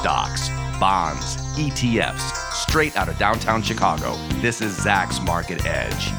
stocks, bonds, ETFs, straight out of downtown Chicago. This is Zacks Market Edge.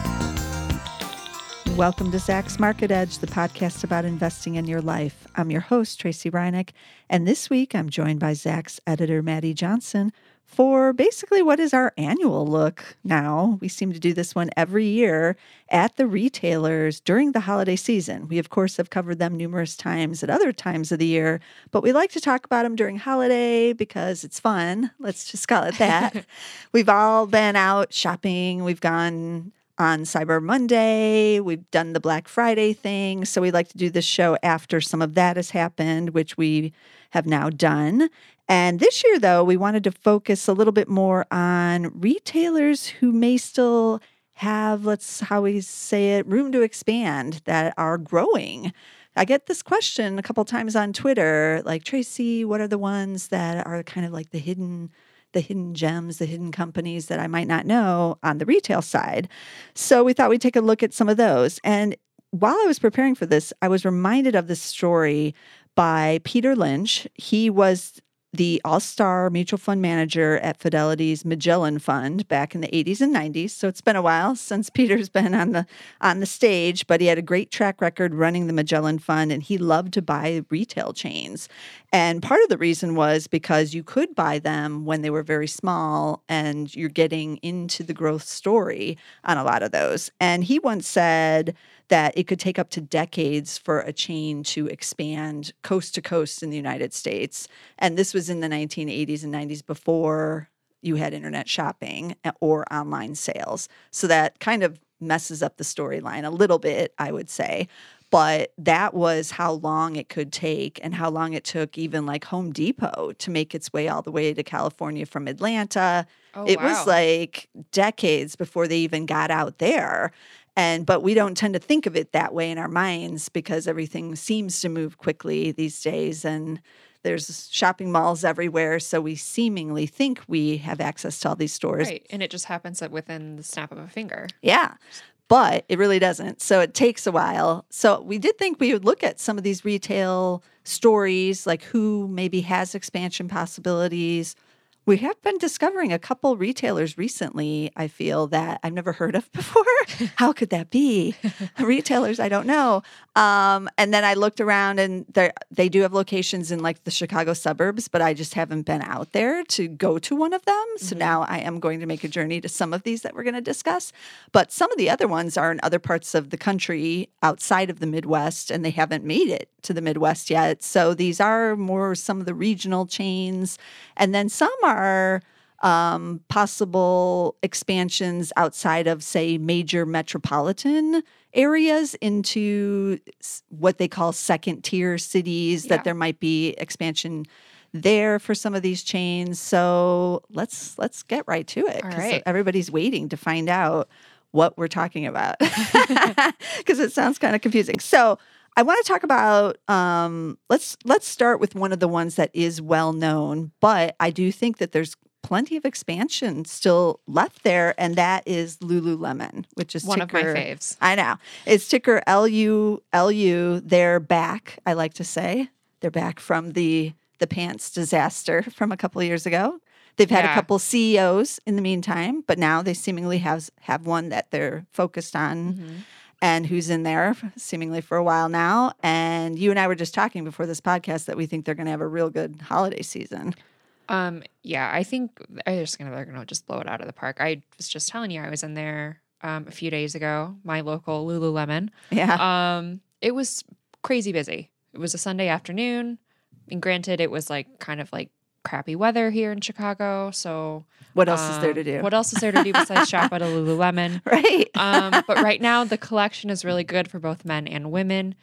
Welcome to Zacks Market Edge, the podcast about investing in your life. I'm your host, Tracey Ryniec, and this week I'm joined by Zacks editor Maddie Johnson for basically what is our annual look now. We seem to do this one every year at the retailers during the holiday season. We, of course, have covered them numerous times at other times of the year, but we like to talk about them during holiday because it's fun. Let's just call it that. We've all been out shopping, we've gone on Cyber Monday. We've done the Black Friday thing. So we like to do this show after some of that has happened, which we have now done. And this year, though, we wanted to focus a little bit more on retailers who may still have, let's how we say it, room to expand that are growing. I get this question a couple times on Twitter, like Tracey, what are the ones that are kind of like the hidden the hidden gems, the hidden companies that I might not know on the retail side. So we thought we'd take a look at some of those. And while I was preparing for this, I was reminded of this story by Peter Lynch. He was the all star mutual fund manager at Fidelity's Magellan Fund back in the 80s and 90s. So it's been a while since Peter's been on the on the stage, but he had a great track record running the Magellan Fund and he loved to buy retail chains. And part of the reason was because you could buy them when they were very small and you're getting into the growth story on a lot of those. And he once said, that it could take up to decades for a chain to expand coast to coast in the United States. And this was in the 1980s and 90s before you had internet shopping eh, or online sales. So that kind of messes up the storyline a little bit, I would say. But that was how long it could take and how long it took even like Home Depot to make its way all the way to California from Atlanta. Oh, it wow. was like decades before they even got out there and but we don't tend to think of it that way in our minds because everything seems to move quickly these days and there's shopping malls everywhere. So we seemingly think we have access to all these stores. Right and it just happens that within the snap of a finger. Yeah but it really doesn't. So it takes a while. So we did think we would look at some of these retail stories like who maybe has expansion possibilities we have been discovering a couple retailers recently, I feel that I've never heard of before. How could that be? retailers I don't know. Um, and then I looked around and they do have locations in like the Chicago suburbs, but I just haven't been out there to go to one of them. So mm-hmm. now I am going to make a journey to some of these that we're going to discuss. But some of the other ones are in other parts of the country outside of the Midwest and they haven't made it to the Midwest yet. So these are more some of the regional chains. And then some are um, possible expansions outside of, say, major metropolitan areas into what they call second tier cities, yeah. that there might be expansion there for some of these chains. So let's let's get right to it because everybody's waiting to find out what we're talking about because it sounds kind of confusing. So I want to talk about um, let's let's start with one of the ones that is well known, but I do think that there's plenty of expansion still left there, and that is Lululemon, which is one ticker, of my faves. I know it's ticker L U L U. They're back. I like to say they're back from the the pants disaster from a couple of years ago. They've had yeah. a couple CEOs in the meantime, but now they seemingly have have one that they're focused on. Mm-hmm and who's in there seemingly for a while now. And you and I were just talking before this podcast that we think they're going to have a real good holiday season. Um, yeah, I think they're just gonna they're gonna just blow it out of the park. I was just telling you, I was in there um, a few days ago, my local Lululemon. Yeah. Um, it was crazy busy. It was a Sunday afternoon, and granted, it was like kind of like crappy weather here in Chicago. So what else um, is there to do? What else is there to do besides shop at a Lululemon? Right. um, but right now the collection is really good for both men and women.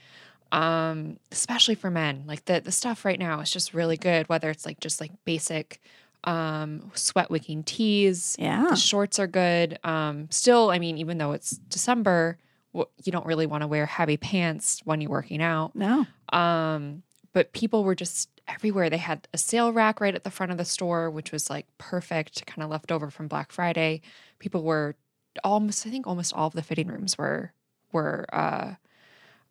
Um, especially for men. Like the the stuff right now is just really good, whether it's like just like basic um sweat wicking tees. Yeah. The shorts are good. Um still, I mean, even though it's December, you don't really want to wear heavy pants when you're working out. No. Um, but people were just everywhere. They had a sale rack right at the front of the store, which was like perfect, kind of left over from Black Friday. People were almost, I think, almost all of the fitting rooms were were uh,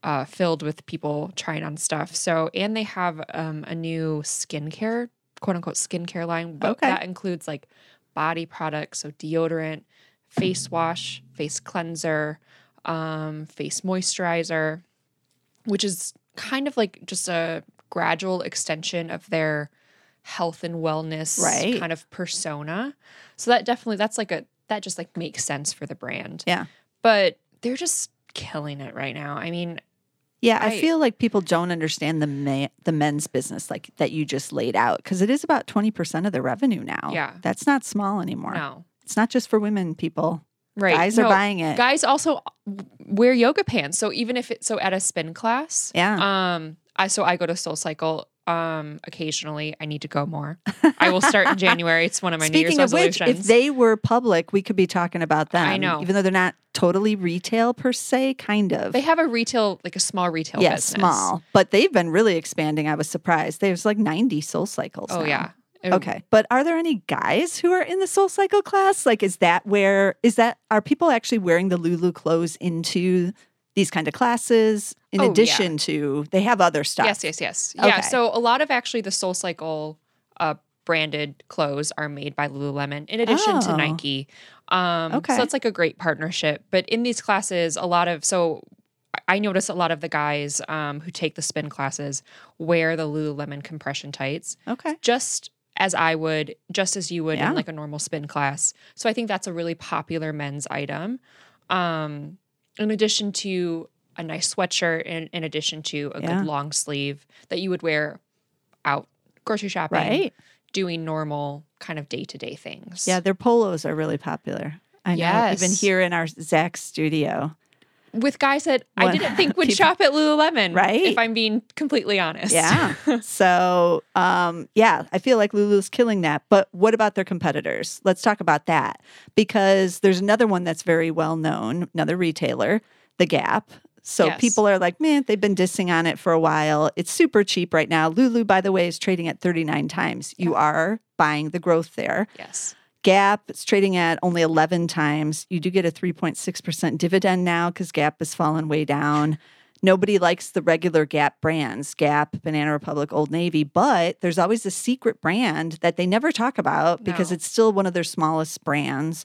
uh, filled with people trying on stuff. So, and they have um, a new skincare quote unquote skincare line, but Okay. that includes like body products, so deodorant, face wash, face cleanser, um, face moisturizer, which is kind of like just a gradual extension of their health and wellness Right. kind of persona. So that definitely that's like a that just like makes sense for the brand. Yeah. But they're just killing it right now. I mean, Yeah, I, I- feel like people don't understand the ma- the men's business like that you just laid out because it is about 20% of the revenue now. Yeah. That's not small anymore. no. It's not just for women, people. Right. Guys are buying it. Guys also wear yoga pants. So even if it so at a spin class, Yeah. um I so I go to Soul Cycle um occasionally. I need to go more. I will start in January. It's one of my New Year's of which, resolutions. if they were public, we could be talking about them. I know. Even though they're not totally retail per se, kind of. They have a retail, like a small retail yeah, business. small. But they've been really expanding. I was surprised. There's like 90 soul cycles. Oh now. yeah. It- Okay. But are there any guys who are in the soul cycle class? Like, is that where, is that, are people actually wearing the Lulu clothes into these kind of classes in Oh, yeah. addition to, they have other stuff? Yes, yes, yes. Yeah. So a lot of actually the Soul Cycle uh, branded clothes are made by Lululemon in addition Oh. to Nike. Um, Okay. So it's like a great partnership. But in these classes, a lot of so I notice a lot of the guys um, who take the spin classes wear the Lululemon compression tights, Okay. just as I would, just as you would Yeah. in like a normal spin class. So I think that's a really popular men's item. Um, in addition to a nice sweatshirt, and in addition to a Yeah. good long sleeve that you would wear out grocery shopping, Right. doing normal kind of day to day things. Yeah, their polos are really popular. I know. Even here in our Zach studio. With guys that I didn't think would people- shop at Lululemon, Right? If I'm being completely honest, Yeah. so, um, yeah, I feel like Lulu's killing that. But what about their competitors? Let's talk about that because there's another one that's very well known, another retailer, The Gap. So Yes. people are like, man, they've been dissing on it for a while. It's super cheap right now. Lulu, by the way, is trading at 39 times. You are buying the growth there. yes, Gap, it's trading at only 11 times. You do get a 3.6% dividend now because Gap has fallen way down. Nobody likes the regular Gap brands, Gap, Banana Republic, Old Navy, but there's always a secret brand that they never talk about because No. it's still one of their smallest brands.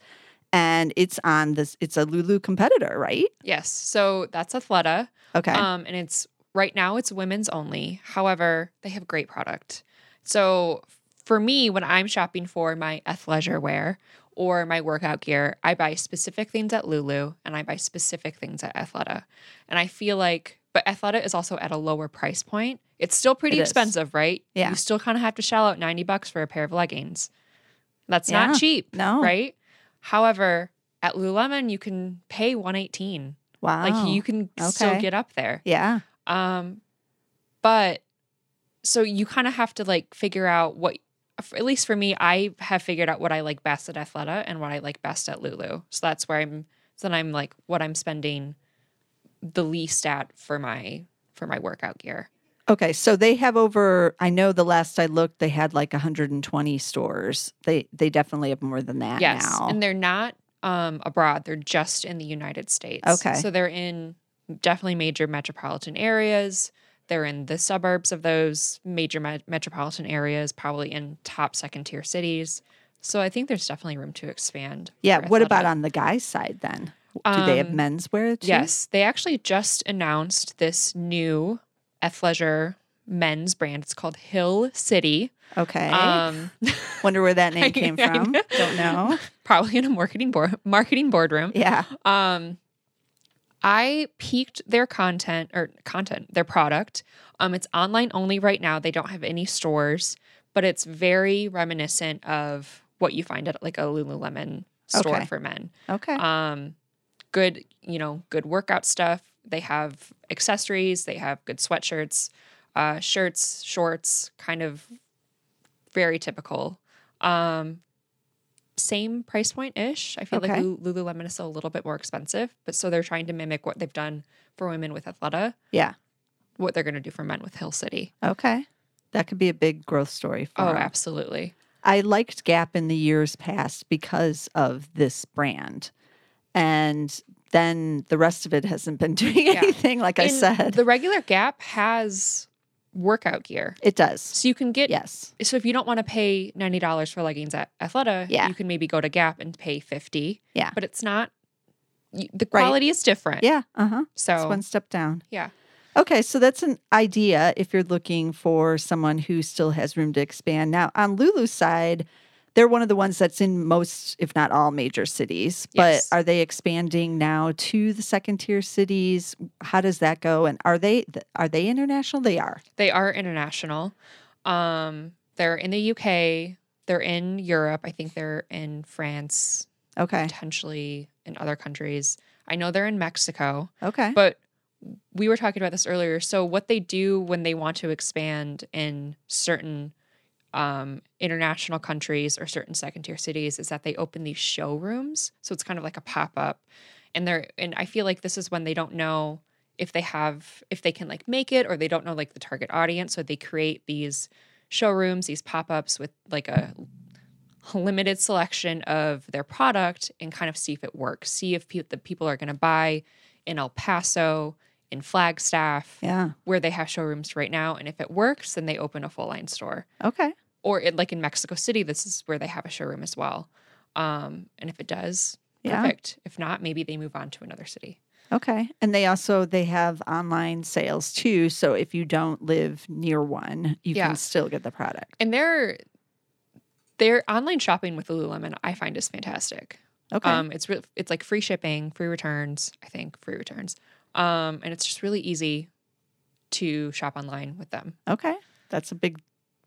And it's on this, it's a Lulu competitor, right? yes. So that's Athleta. Okay. Um, and it's right now it's women's only. However, they have great product. So for me, when I'm shopping for my athleisure wear or my workout gear, I buy specific things at Lulu and I buy specific things at Athleta. And I feel like, but Athleta is also at a lower price point. It's still pretty It is. expensive, right? Yeah. You still kind of have to shell out 90 bucks for a pair of leggings. That's Yeah. not cheap, no. right? However, at Lululemon, you can pay 118. Wow. Like you can still get up there. yeah. Um, but so you kind of have to like figure out what, at least for me, I have figured out what I like best at Athleta and what I like best at Lulu. So that's where I'm. So then I'm like what I'm spending the least at for my for my workout gear. Okay, so they have over. I know the last I looked, they had like 120 stores. They they definitely have more than that yes, now. and they're not um, abroad; they're just in the United States. Okay. so they're in definitely major metropolitan areas. They're in the suburbs of those major me- metropolitan areas, probably in top second tier cities. So I think there's definitely room to expand. yeah. What about on the guys' side then? Do they have Um, menswear too? Yes, they actually just announced this new athleisure men's brand. It's called Hill City. Okay. Um, Wonder where that name came from. Don't know. probably in a marketing board marketing boardroom. Yeah. Um, I peeked their content or content, their product. Um, it's online only right now. They don't have any stores, but it's very reminiscent of what you find at like a Lululemon store Okay. for men. Okay. Um, good, you know, good workout stuff. They have accessories. They have good sweatshirts, uh, shirts, shorts, kind of very typical. Um, same price point ish. I feel Okay. like Lululemon is still a little bit more expensive, but so they're trying to mimic what they've done for women with Athleta, yeah. what they're going to do for men with Hill City. Okay. That could be a big growth story for Oh, 'em. absolutely. I liked Gap in the years past because of this brand. And then the rest of it hasn't been doing Yeah. anything, like I said. the regular Gap has workout gear. It does. So you can get Yes. so if you don't want to pay ninety dollars for leggings at Athleta, Yeah. you can maybe go to Gap and pay fifty. Yeah. But it's not the Right. quality is different. Yeah. Uh huh. So It's one step down. yeah. Okay, so that's an idea if you're looking for someone who still has room to expand. Now, on Lulu's side, they're one of the ones that's in most, if not all, major cities. But are they expanding now to the second tier cities? How does that go? And are they are they international? They are. They are international. Um, they're in the UK. They're in Europe. I think they're in France, Okay. potentially in other countries. I know they're in Mexico. Okay. But we were talking about this earlier. So what they do when they want to expand in certain um, international countries or certain second tier cities is that they open these showrooms. So it's kind of like a pop up, and they're and I feel like this is when they don't know if they have if they can like make it or they don't know like the target audience. So they create these showrooms, these pop ups with like a limited selection of their product and kind of see if it works. See if pe- the people are going to buy in El Paso, in Flagstaff, yeah. where they have showrooms right now. And if it works, then they open a full line store. Okay. Or it, like in Mexico City, this is where they have a showroom as well. Um, and if it does, Yeah. perfect. If not, maybe they move on to another city. Okay. And they also they have online sales too. So if you don't live near one, you Yeah. can still get the product. And their their online shopping with Lululemon, I find is fantastic. Okay. Um, it's re- it's like free shipping, free returns. I think free returns. Um, and it's just really easy to shop online with them. Okay. That's a big,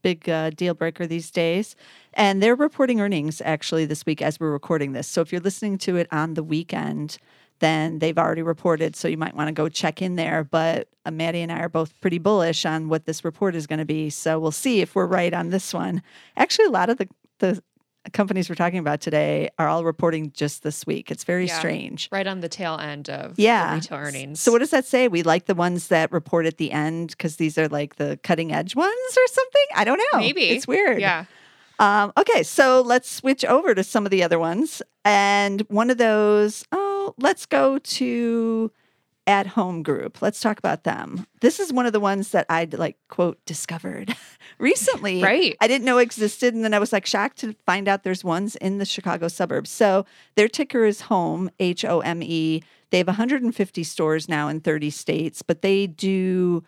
big uh, deal breaker these days. And they're reporting earnings actually this week as we're recording this. So if you're listening to it on the weekend, then they've already reported. So you might want to go check in there. But uh, Maddie and I are both pretty bullish on what this report is going to be. So we'll see if we're right on this one. Actually, a lot of the, the companies we're talking about today are all reporting just this week. It's very Yeah. strange. Right on the tail end of the Yeah. retail earnings. So what does that say? We like the ones that report at the end because these are like the cutting edge ones or something. I don't know. Maybe. it's weird. Yeah. Um, okay, so let's switch over to some of the other ones, and one of those. Oh, let's go to at home group. Let's talk about them. This is one of the ones that I'd like quote discovered recently. Right. I didn't know existed, and then I was like shocked to find out there's ones in the Chicago suburbs. So their ticker is Home, H O M E. They have 150 stores now in 30 states, but they do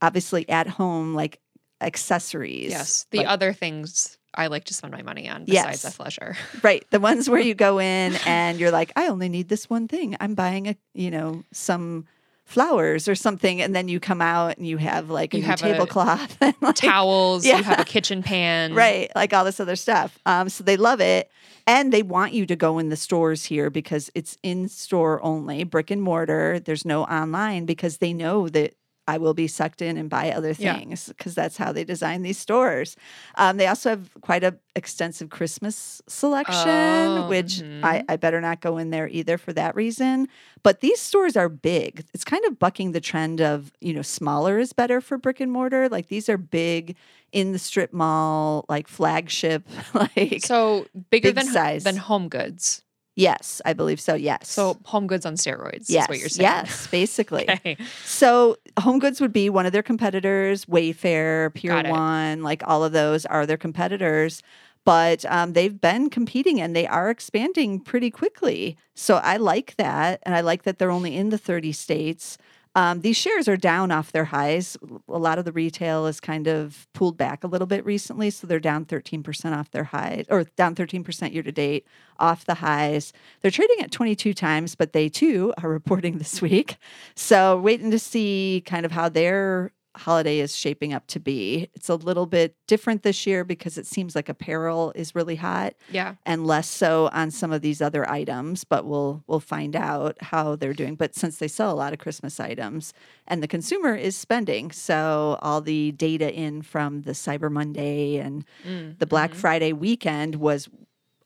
obviously at home like accessories. Yes. The like- other things I like to spend my money on besides Yes. athleisure. Right. The ones where you go in and you're like, I only need this one thing. I'm buying a, you know, some flowers or something. And then you come out and you have like a You new have a tablecloth and like, Towels, Yeah. you have a kitchen pan. right. Like all this other stuff. Um, so they love it. And they want you to go in the stores here because it's in store only, brick and mortar. There's no online because they know that I will be sucked in and buy other things because that's how they design these stores. Um, they also have quite a extensive Christmas selection, Oh, which mhm. I, I better not go in there either for that reason. But these stores are big. It's kind of bucking the trend of, you know, smaller is better for brick and mortar. Like these are big in the strip mall, like flagship, like So bigger Big than size. than home goods. Yes, I believe so. Yes. So home goods on steroids yes, is what you're saying. yes, basically. Okay. So Home Goods would be one of their competitors. Wayfair, Pier. One, like all of those are their competitors. But um, they've been competing and they are expanding pretty quickly. So I like that, and I like that they're only in the 30 states. Um, these shares are down off their highs. A lot of the retail is kind of pulled back a little bit recently, so they're down 13% off their highs, or down 13% year to date off the highs. They're trading at 22 times, but they too are reporting this week. So waiting to see kind of how their holiday is shaping up to be. It's a little bit different this year because it seems like apparel is really hot Yeah. and less so on some of these other items, but we'll we'll find out how they're doing. But since they sell a lot of Christmas items and the consumer is spending, so all the data in from the Cyber Monday and Mm, the Black mhm. Friday weekend was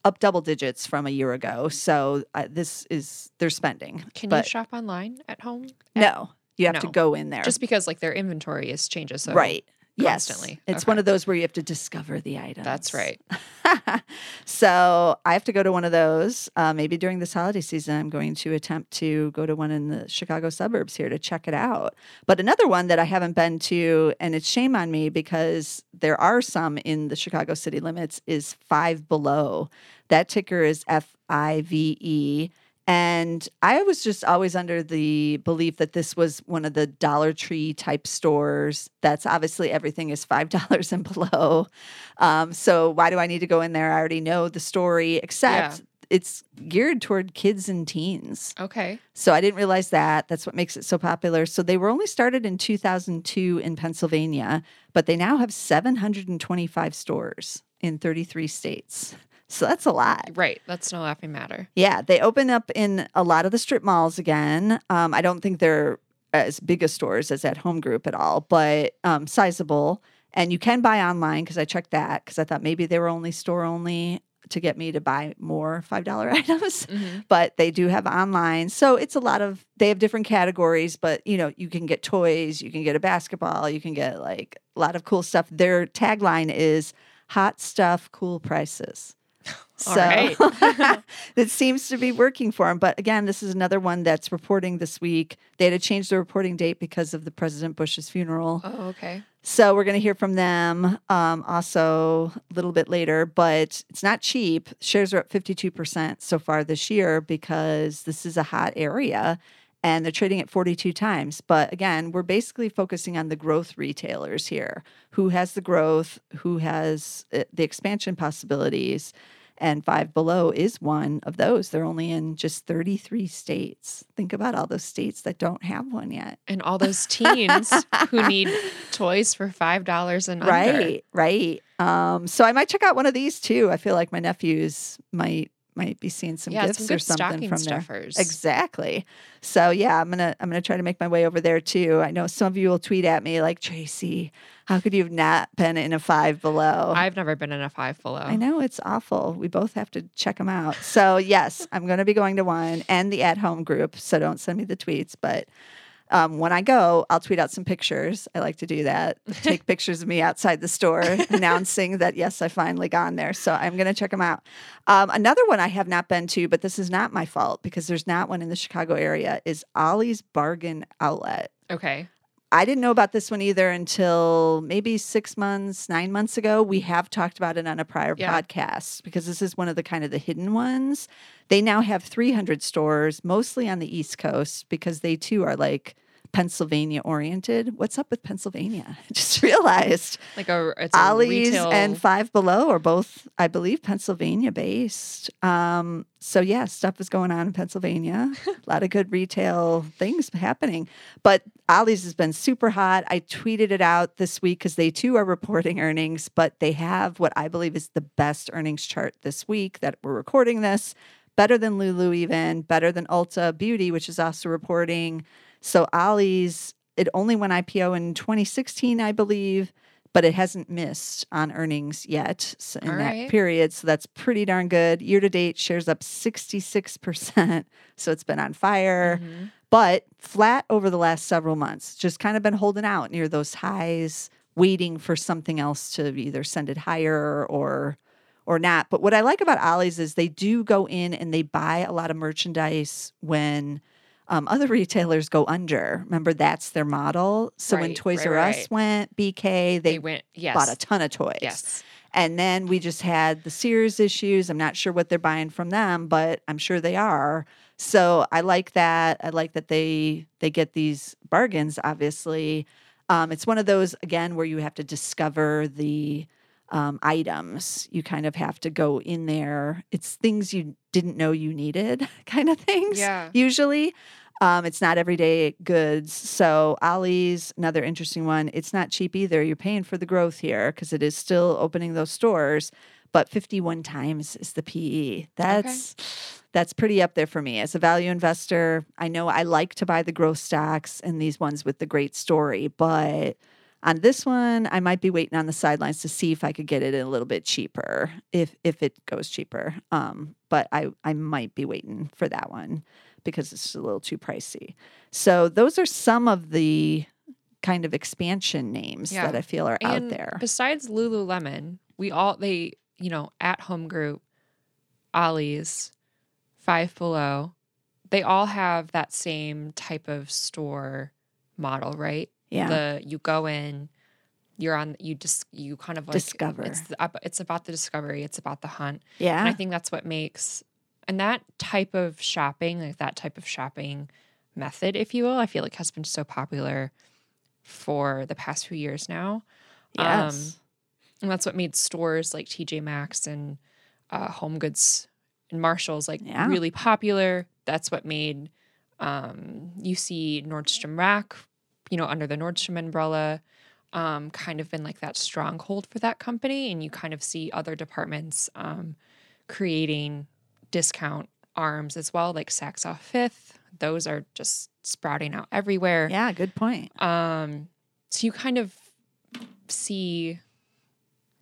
up double digits from a year ago. So uh, this is they're spending. Can you shop online at home? no, you have to go in there. Just because like their inventory is changes. So right. Yes, constantly. it's Okay. one of those where you have to discover the item. That's right. so I have to go to one of those. Uh, maybe during this holiday season, I'm going to attempt to go to one in the Chicago suburbs here to check it out. But another one that I haven't been to, and it's shame on me because there are some in the Chicago city limits, is Five Below. That ticker is F I V E. And I was just always under the belief that this was one of the Dollar Tree type stores. That's obviously everything is $5 and below. Um, so why do I need to go in there? I already know the story, except it's geared toward kids and teens. Okay. So I didn't realize that. That's what makes it so popular. So they were only started in 2002 in Pennsylvania, but they now have 725 stores in 33 states. So that's a lot. Right. That's no laughing matter. Yeah, they open up in a lot of the strip malls again. Um, I don't think they're as big a stores as at Home Group at all, but um, sizable. And you can buy online because I checked that because I thought maybe they were only store only to get me to buy more $5 items. Mhm. But they do have online. So it's a lot of, they have different categories, but you know, you can get toys, you can get a basketball, you can get like a lot of cool stuff. Their tagline is hot stuff, cool prices. All So right. it seems to be working for them. But again, this is another one that's reporting this week. They had to change the reporting date because of the President Bush's funeral. Oh, okay. So we're going to hear from them um, also a little bit later, but it's not cheap. Shares are up 52% so far this year because this is a hot area and they're trading at 42 times. But again, we're basically focusing on the growth retailers here who has the growth, who has uh, the expansion possibilities. And Five Below is one of those. They're only in just 33 states. Think about all those states that don't have one yet. And all those teens who need toys for five dollars and under. Right, right. Um, so I might check out one of these too. I feel like my nephews might might be seeing some yeah, gifts some or something stocking from there. stuffers. Exactly. So yeah, I'm gonna I'm gonna try to make my way over there too. I know some of you will tweet at me like Tracey, how could you have not been in a five below? I've never been in a five below. I know it's awful. We both have to check them out. So yes, I'm going to be going to one and the at home group. So don't send me the tweets, but um, when I go, I'll tweet out some pictures. I like to do that. Take pictures of me outside the store, announcing that yes, I finally gone there. So I'm going to check them out. Um, another one I have not been to, but this is not my fault because there's not one in the Chicago area. Is Ollie's Bargain Outlet. Okay. I didn't know about this one either until maybe six months, nine months ago. We have talked about it on a prior Yeah. podcast because this is one of the kind of the hidden ones. They now have 300 stores, mostly on the East Coast, because they too are like Pennsylvania oriented. What's up with Pennsylvania? I just realized Like a it's a Ollie's retail and Five Below are both, I believe, Pennsylvania based. Um, so yeah, stuff is going on in Pennsylvania. a lot of good retail things happening. But Ollie's has been super hot. I tweeted it out this week because they too are reporting earnings, but they have what I believe is the best earnings chart this week that we're recording this. Better than Lulu, even better than Ulta Beauty, which is also reporting. So Ollie's, it only went IPO in 2016, I believe, but it hasn't missed on earnings yet s- in All that right. period. So that's pretty darn good. Year to date, shares up 66%. So it's been on fire, Mhm. but flat over the last several months. Just kind of been holding out near those highs, waiting for something else to either send it higher or or not. But what I like about Ollie's is they do go in and they buy a lot of merchandise when um, other retailers go under. Remember, that's their model. So when Toys right, R Us right. went, BK, they, They went yes. bought a ton of toys. Yes. And then we just had the Sears issues. I'm not sure what they're buying from them, but I'm sure they are. So I like that. I like that they they get these bargains. Obviously, um, it's one of those again where you have to discover the um, items. You kind of have to go in there. It's things you didn't know you needed, kind of things. Yeah. Usually, um, it's not everyday goods. So Ollie's another interesting one. It's not cheap either. You're paying for the growth here because it is still opening those stores, but 51 times is the PE. That's that's pretty up there for me as a value investor. I know I like to buy the growth stocks and these ones with the great story, but on this one, I might be waiting on the sidelines to see if I could get it a little bit cheaper, if if it goes cheaper. Um, but I I might be waiting for that one because it's a little too pricey. So those are some of the kind of expansion names Yeah. that I feel are out there. Besides Lululemon, we all they you know at Home Group, Ollie's, Five Below, they all have that same type of store model, right? Yeah. The you go in, you're on you just you kind of like Discover. It's the- it's about the discovery. It's about the hunt. And yeah. I think that's what makes and that type of shopping, like that type of shopping method, if you will, I feel like has been so popular for the past few years now. yes. And that's what made stores like TJ Maxx and uh, Home Goods and Marshalls like Yeah. really popular. That's what made um, you see Nordstrom Rack, you know, under the Nordstrom umbrella, um, kind of been like that stronghold for that company. And you kind of see other departments um, creating discount arms as well, like Saks Off Fifth. Those are just sprouting out everywhere. yeah. Good point. Um, so you kind of see,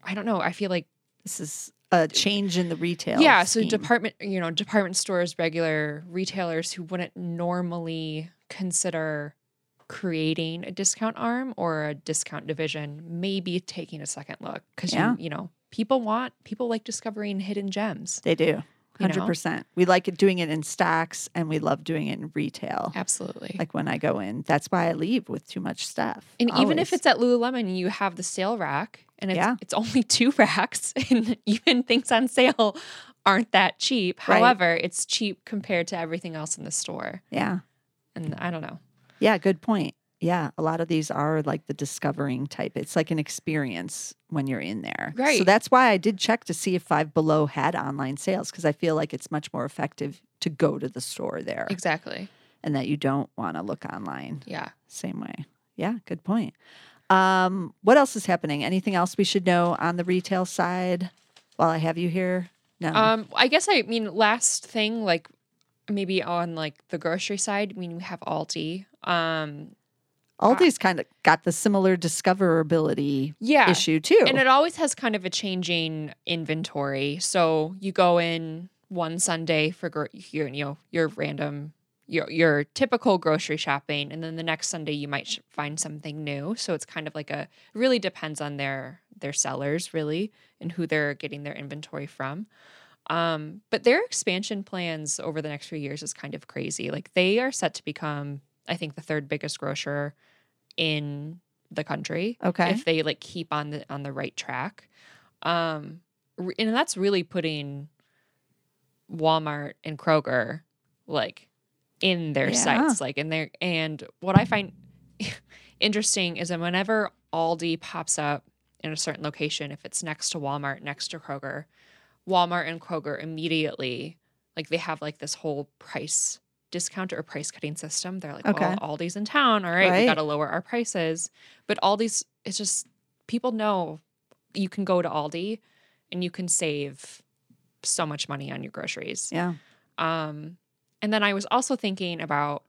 I don't know. I feel like This is a change in the retail. yeah. So department, you know, department stores, regular retailers who wouldn't normally consider creating a discount arm or a discount division, maybe taking a second look because Yeah. you, you know, people want people like discovering hidden gems. They do. you know? Hundred percent. We like doing it in stocks, and we love doing it in retail. Absolutely. Like when I go in, that's why I leave with too much stuff. And even if it's at Lululemon, you have the sale rack, and it's Yeah. it's only two racks, and even things on sale aren't that cheap. Right. However, it's cheap compared to everything else in the store. yeah, And I don't know. Yeah, good point. Yeah, a lot of these are like the discovering type. It's like an experience when you're in there. Right. So that's why I did check to see if Five Below had online sales because I feel like it's much more effective to go to the store there Exactly. and that you don't want to look online. Yeah. Same way. Yeah, good point. Um, what else is happening? Anything else we should know on the retail side while I have you here? No. Um, I guess I mean last thing, like maybe on like the grocery side. I mean, we have Aldi. Um, Aldi's kind of got the similar discoverability yeah. issue too. And it always has kind of a changing inventory. So you go in one Sunday for gro- your, you know your random your your typical grocery shopping, and then the next Sunday you might sh- find something new. So it's kind of like a really depends on their their sellers really and who they're getting their inventory from. Um, but their expansion plans over the next few years is kind of crazy. Like they are set to become, I think, the third biggest grocer in the country okay. if they like keep on the on the right track um and that's really putting walmart and kroger like in their Yeah. sights like in their and what i find interesting is that whenever aldi pops up in a certain location if it's next to walmart next to kroger walmart and kroger immediately like they have like this whole price discount or price cutting system they're like Okay. oh aldi's in town all right, Right. we got to lower our prices but Aldi's it's just people know you can go to Aldi and you can save so much money on your groceries. yeah. Um and then I was also thinking about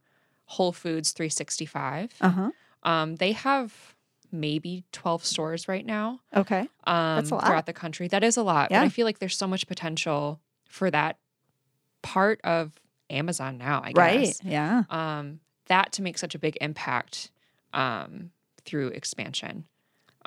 Whole Foods 365. Uh huh. Um they have maybe 12 stores right now Okay. um That's a lot. throughout the country. That is a lot, Yeah. but I feel like there's so much potential for that part of Amazon now, I guess. Right. Yeah. um, that to make such a big impact um, through expansion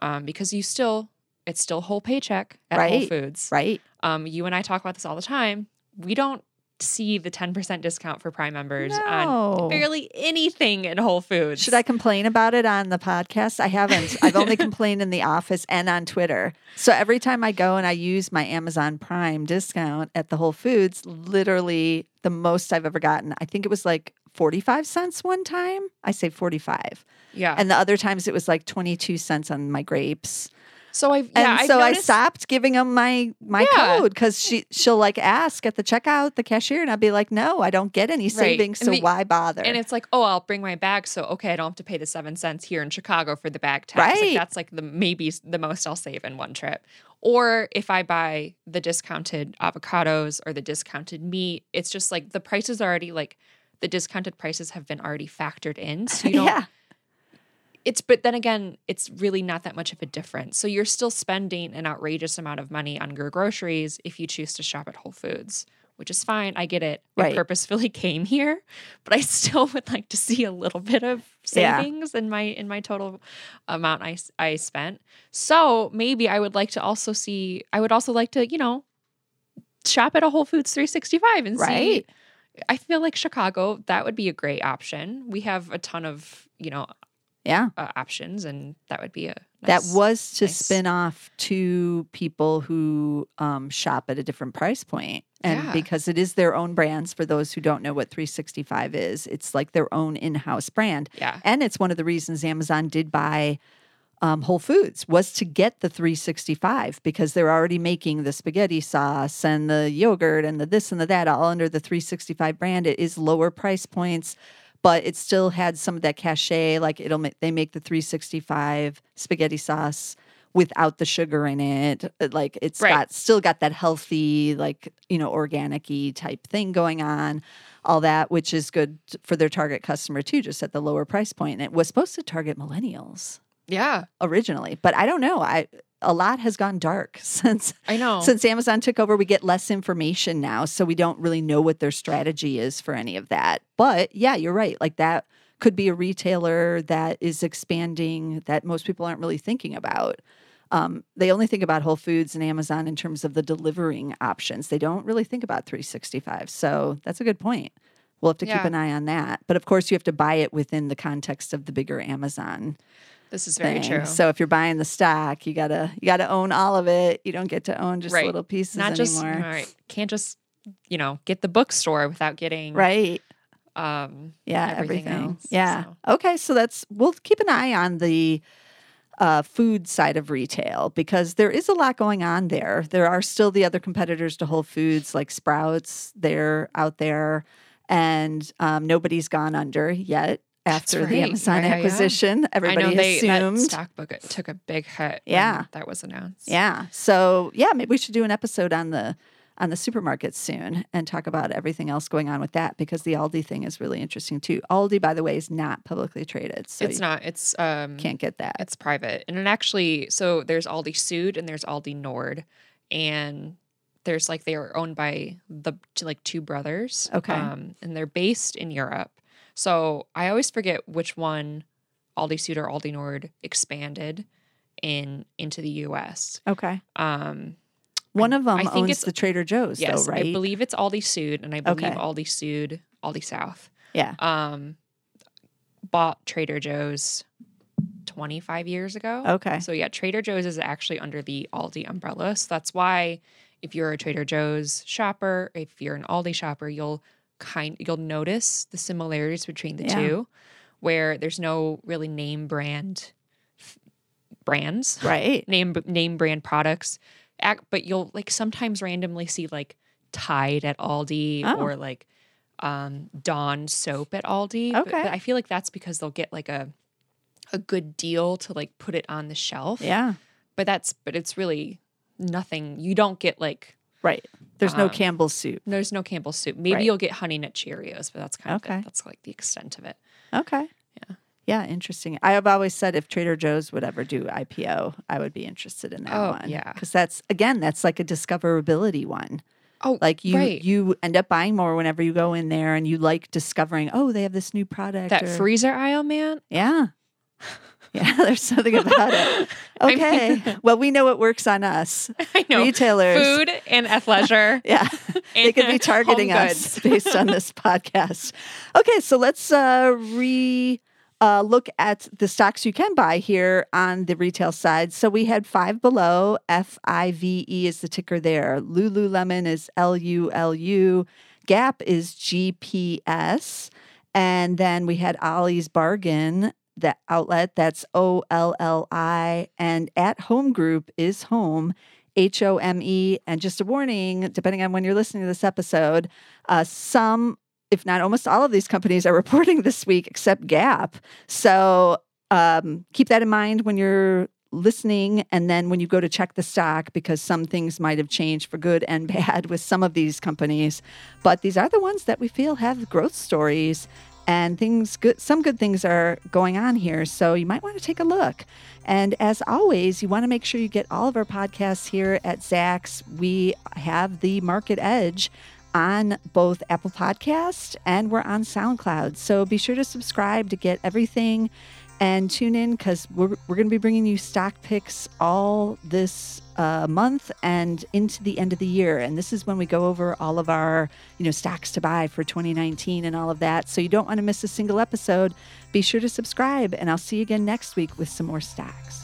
um, because you still it's still whole paycheck at Whole Foods. Right. Um, you and I talk about this all the time. We don't see the 10% discount for Prime members No. on barely anything at Whole Foods. Should I complain about it on the podcast? I haven't. I've only complained in the office and on Twitter. So every time I go and I use my Amazon Prime discount at the Whole Foods, literally the most I've ever gotten, I think it was like 45 cents one time. I say 45. Yeah. And the other times it was like 22 cents on my grapes. So And yeah, I've so I stopped giving them my my Yeah. code because she she'll like ask at the checkout the cashier and I'd be like, no, I don't get any savings, And so the- why bother? And it's like, oh, I'll bring my bag. So, okay, I don't have to pay the seven cents here in Chicago for the bag tax. Right. Like, that's like the maybe the most I'll save in one trip. Or if I buy the discounted avocados or the discounted meat, it's just like the prices are already like the discounted prices have been already factored in. So you don't, yeah, it's, but then again, it's really not that much of a difference. So you're still spending an outrageous amount of money on your groceries if you choose to shop at Whole Foods. which is fine. I get it. I Right. purposefully came here, but I still would like to see a little bit of Yeah. savings in my in my total amount i i spent. So maybe I would like to also see. I would also like to you know shop at a Whole Foods 365 and see. Right. I feel like Chicago that would be a great option. We have a ton of you know Yeah. uh, options, and that would be a That was to nice- spin off to people who um, shop at a different price. And Yeah. because it is their own brands, for those who don't know what 365 is, it's like their own in house brand. yeah And it's one of the reasons Amazon did buy um, Whole Foods was to get the 365 because they're already making the spaghetti sauce and the yogurt and the this and the that all under the 365 brand. It is lower price points, but it still had some of that cachet. Like it'll make they make the 365 spaghetti sauce without the sugar in it. Uh, Like it's Right. got still got that healthy, like you know, organic-y type thing going on all that, which is good for their target customer too, just at the lower price point. And it was supposed to target millennials yeah originally, but I don't know. I a lot has gone dark since I know since Amazon took over. We get less information now, so we don't really know what their strategy is for any of that. But yeah, you're right. Like that could be a retailer that is expanding that most people aren't really thinking about. Um, they only think about Whole Foods and Amazon in terms of the delivering options. They don't really think about 365. So that's a good point. We'll have to keep an eye on that. But of course, you have to buy it within the context of the bigger Amazon this is very thing. true. So if you're buying the stock, you gotta you gotta own all of it. You don't get to own just Right. little pieces not just all anymore. right can't just you know get the bookstore without getting Right. um Yeah, everything everything. else, yeah. so. Okay, so that's we'll keep an eye on the uh, food side of retail because there is a lot going on there. There are still the other competitors to Whole Foods like Sprouts. They're out there, and um, nobody's gone under yet after the. Amazon Yeah, yeah, yeah. acquisition. Everybody they assumed. stock book took a big hit. Yeah. that was announced. Yeah. So yeah, maybe we should do an episode on the on the supermarkets soon and talk about everything else going on with that because the Aldi thing is really interesting too. Aldi, by the way, is not publicly traded, so it's not. It's um can't get that. it's private, and it actually so there's Aldi Sud and there's Aldi Nord, and there's like they are owned by the like two brothers. Okay. Um, and they're based in Europe. So I always forget which one Aldi Sud or Aldi Nord expanded in into the U.S. Okay. Um, One of them I think it's- the Trader Joe's, yes, though, right? I believe it's Aldi Sud, and I believe Okay. Aldi Sud, Aldi South. yeah. Um, bought Trader Joe's 25 years ago. Okay. So yeah, Trader Joe's is actually under the Aldi umbrella. So that's why if you're a Trader Joe's shopper, if you're an Aldi shopper, you'll kind you'll notice the similarities between the Yeah. two where there's no really name brand f- brands, Right. name name brand products. Ac- But you'll like sometimes randomly see like Tide at Aldi Oh. or like um Dawn soap at Aldi. But- Okay. But I feel like that's because they'll get like a a good deal to like put it on the shelf. Yeah. But that's but it's really nothing. You don't get like Right. There's no Um, Campbell's soup. there's no Campbell's soup. Maybe Right. you'll get honey nut Cheerios, but that's kind of Okay. it. that's like the extent of it. Okay. Yeah. Yeah, interesting. I have always said if Trader Joe's would ever do IPO, I would be interested in that Oh, one. yeah. Because that's again, that's like a discoverability one. Oh, Like you right. you end up buying more whenever you go in there and you like discovering, oh, they have this new product. that or- freezer aisle, man. Yeah. Yeah, there's something about it. I mean- Okay. well, we know what works on us. I know. Retailers. Food and athleisure. Yeah. they could be targeting us based on this podcast. Okay, so let's uh re uh, look at the stocks you can buy here on the retail side. So we had five below. F I V E is the ticker there. Lululemon is L U L U. Gap is GPS. And then we had Ollie's Bargain, the outlet that's O L L I. And at Home Group is home. H O M E. And just a warning, depending on when you're listening to this episode, uh, some, if not almost all of these companies are reporting this week except Gap. So um, keep that in mind when you're listening and then when you go to check the stock because some things might have changed for good and bad with some of these companies but these are the ones that we feel have growth stories and things good some good things are going on here so you might want to take a look and as always you want to make sure you get all of our podcasts here at Zacks we have the market edge on both Apple Podcast and we're on SoundCloud. So be sure to subscribe to get everything and tune in because we're, we're going to be bringing you stock picks all this uh, month and into the end of the year. And this is when we go over all of our, you know, stocks to buy for 2019 and all of that. So you don't want to miss a single episode. Be sure to subscribe, and I'll see you again next week with some more stocks.